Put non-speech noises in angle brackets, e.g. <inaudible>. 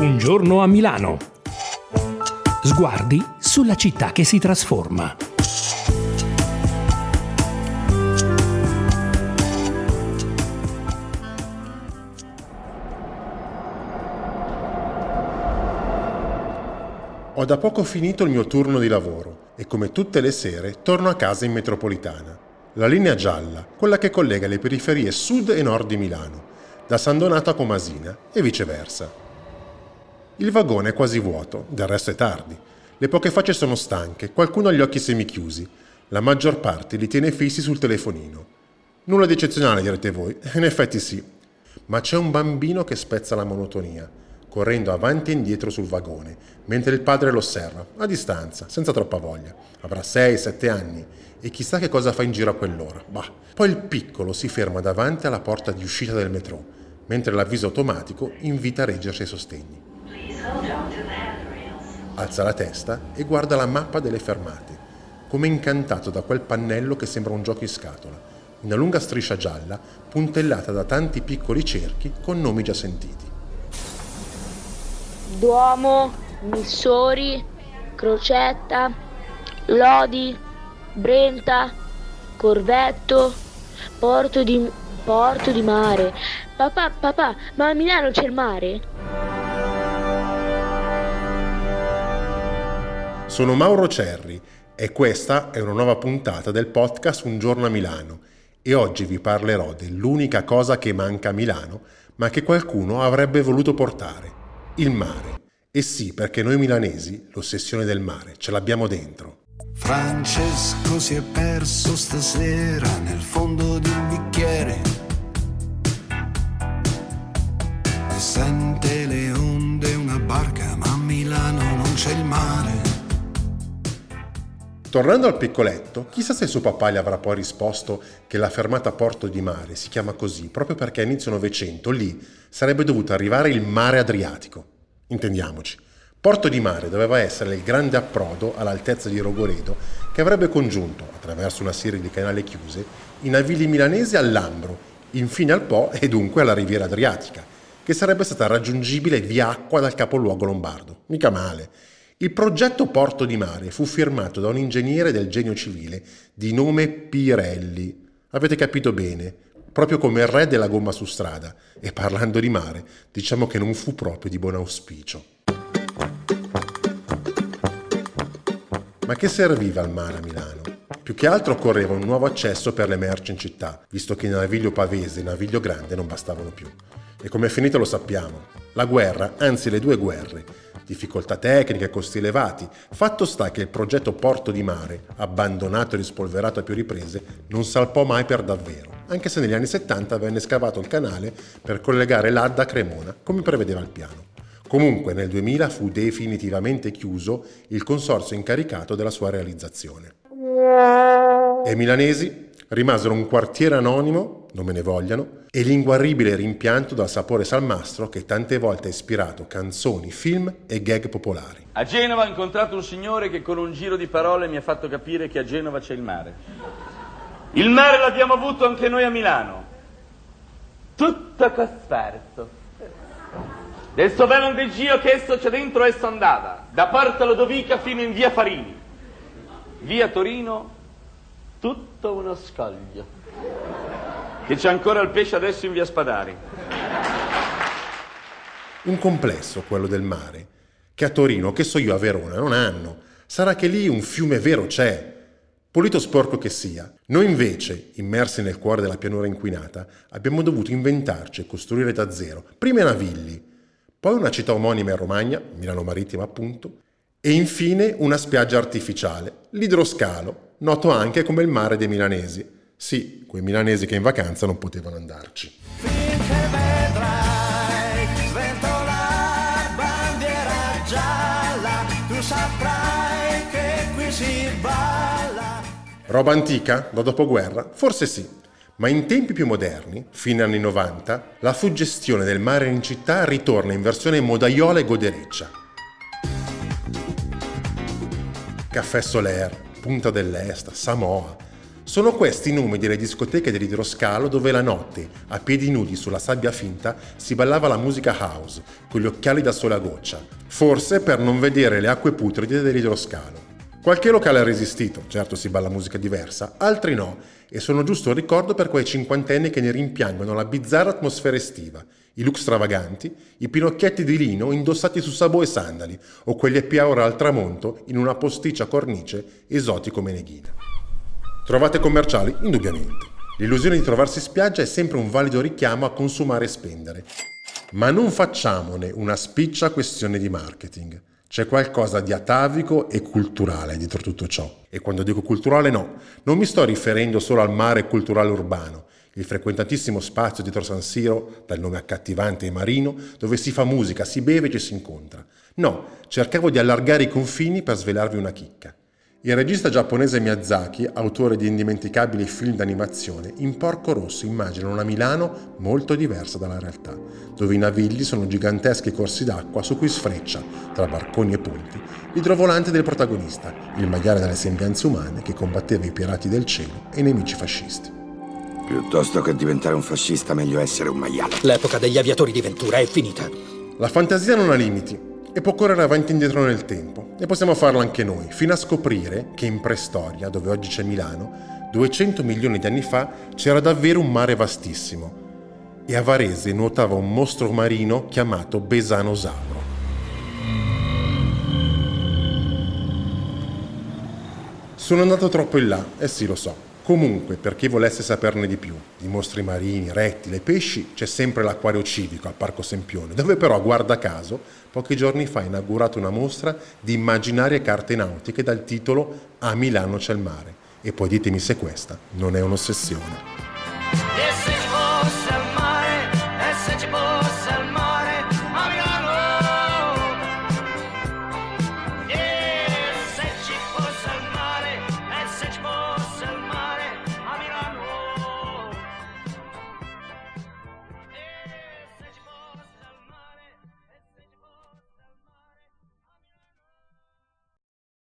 Un giorno a Milano. Sguardi sulla città che si trasforma. Ho da poco finito il mio turno di lavoro e come tutte le sere torno a casa in metropolitana. La linea gialla, quella che collega le periferie sud e nord di Milano, da San Donato a Comasina e viceversa. Il vagone è quasi vuoto, del resto è tardi. Le poche facce sono stanche, qualcuno ha gli occhi semichiusi. La maggior parte li tiene fissi sul telefonino. Nulla di eccezionale, direte voi. <laughs> In effetti sì. Ma c'è un bambino che spezza la monotonia, correndo avanti e indietro sul vagone, mentre il padre lo osserva, a distanza, senza troppa voglia. Avrà 6-7 anni e chissà che cosa fa in giro a quell'ora. Bah. Poi il piccolo si ferma davanti alla porta di uscita del metro, mentre l'avviso automatico invita a reggersi ai sostegni. Alza la testa e guarda la mappa delle fermate, come incantato da quel pannello che sembra un gioco in scatola, una lunga striscia gialla puntellata da tanti piccoli cerchi con nomi già sentiti. Duomo, Missori, Crocetta, Lodi, Brenta, Corvetto, Porto di, Porto di Mare. Papà, papà, ma a Milano c'è il mare? Sono Mauro Cerri e questa è una nuova puntata del podcast Un giorno a Milano e oggi vi parlerò dell'unica cosa che manca a Milano ma che qualcuno avrebbe voluto portare, il mare. E sì, perché noi milanesi l'ossessione del mare ce l'abbiamo dentro. Francesco si è perso stasera nel fondo di un bicchiere. Sente le onde una barca, ma a Milano non c'è il mare. Tornando al piccoletto, chissà se suo papà gli avrà poi risposto che la fermata Porto di Mare si chiama così proprio perché a inizio Novecento lì sarebbe dovuto arrivare il mare Adriatico. Intendiamoci. Porto di Mare doveva essere il grande approdo all'altezza di Rogoredo che avrebbe congiunto, attraverso una serie di canali chiuse, i navili milanesi all'Ambro, infine al Po e dunque alla riviera Adriatica, che sarebbe stata raggiungibile via acqua dal capoluogo lombardo. Mica male il progetto Porto di Mare fu firmato da un ingegnere del genio civile di nome Pirelli. Avete capito bene, proprio come il re della gomma su strada. E parlando di mare, diciamo che non fu proprio di buon auspicio. Ma che serviva il mare a Milano? Più che altro occorreva un nuovo accesso per le merci in città, visto che Naviglio Pavese e Naviglio Grande non bastavano più. E come è finita lo sappiamo. La guerra, anzi le due guerre, difficoltà tecniche, costi elevati. Fatto sta che il progetto Porto di Mare, abbandonato e rispolverato a più riprese, non salpò mai per davvero, anche se negli anni 70 venne scavato il canale per collegare l'Adda a Cremona, come prevedeva il piano. Comunque nel 2000 fu definitivamente chiuso il consorzio incaricato della sua realizzazione. E i milanesi rimasero un quartiere anonimo, non me ne vogliano, e l'inguaribile rimpianto dal sapore salmastro che tante volte ha ispirato canzoni, film e gag popolari. A Genova ho incontrato un signore che con un giro di parole mi ha fatto capire che a Genova c'è il mare. Il mare l'abbiamo avuto anche noi a Milano. Tutto cosperto. Del suo bel del Gio che esso c'è dentro esso andava, da Porta Lodovica fino in via Farini. Via Torino tutto uno scoglio. Che c'è ancora il pesce adesso in via Spadari. Un complesso, quello del mare, che a Torino, che so io a Verona, non hanno. Sarà che lì un fiume vero c'è. Pulito sporco che sia. Noi invece, immersi nel cuore della pianura inquinata, abbiamo dovuto inventarci e costruire da zero, prima Navigli, poi una città omonima in Romagna, Milano Marittima appunto, e infine una spiaggia artificiale, l'idroscalo, noto anche come il mare dei milanesi. Sì, quei milanesi che in vacanza non potevano andarci. Finché vedrai sventolare bandiera gialla, tu saprai che qui si balla. Roba antica, da dopoguerra? Forse sì. Ma in tempi più moderni, fine anni 90, la suggestione del mare in città ritorna in versione modaiola e godereccia. Caffè Soler, Punta dell'Est, Samoa. Sono questi i nomi delle discoteche dell'idroscalo dove la notte, a piedi nudi sulla sabbia finta, si ballava la musica house, con gli occhiali da sole a goccia, forse per non vedere le acque putride dell'idroscalo. Qualche locale ha resistito, certo si balla musica diversa, altri no, e sono giusto un ricordo per quei cinquantenni che ne rimpiangono la bizzarra atmosfera estiva, i look stravaganti, i pinocchietti di lino indossati su sabò e sandali, o quegli happy hour al tramonto in una posticcia cornice esotico meneghina. Trovate commerciali? Indubbiamente. L'illusione di trovarsi in spiaggia è sempre un valido richiamo a consumare e spendere. Ma non facciamone una spiccia questione di marketing. C'è qualcosa di atavico e culturale dietro tutto ciò. E quando dico culturale no, non mi sto riferendo solo al mare culturale urbano, il frequentatissimo spazio dietro San Siro, dal nome accattivante e marino, dove si fa musica, si beve e ci si incontra. No, cercavo di allargare i confini per svelarvi una chicca. Il regista giapponese Miyazaki, autore di indimenticabili film d'animazione, in Porco Rosso immagina una Milano molto diversa dalla realtà, dove i navigli sono giganteschi corsi d'acqua su cui sfreccia, tra barconi e ponti, l'idrovolante del protagonista, il maiale dalle sembianze umane che combatteva i pirati del cielo e i nemici fascisti. Piuttosto che diventare un fascista, meglio essere un maiale. L'epoca degli aviatori di Ventura è finita. La fantasia non ha limiti e può correre avanti e indietro nel tempo. E possiamo farlo anche noi, fino a scoprire che in preistoria, dove oggi c'è Milano, 200 milioni di anni fa c'era davvero un mare vastissimo. E a Varese nuotava un mostro marino chiamato Besanosauro. Sono andato troppo in là, eh sì lo so. Comunque, per chi volesse saperne di più, di mostri marini, rettili e pesci, c'è sempre l'acquario civico al Parco Sempione, dove però, guarda caso, pochi giorni fa ha inaugurato una mostra di immaginarie carte nautiche dal titolo A Milano c'è il mare. E poi ditemi se questa non è un'ossessione.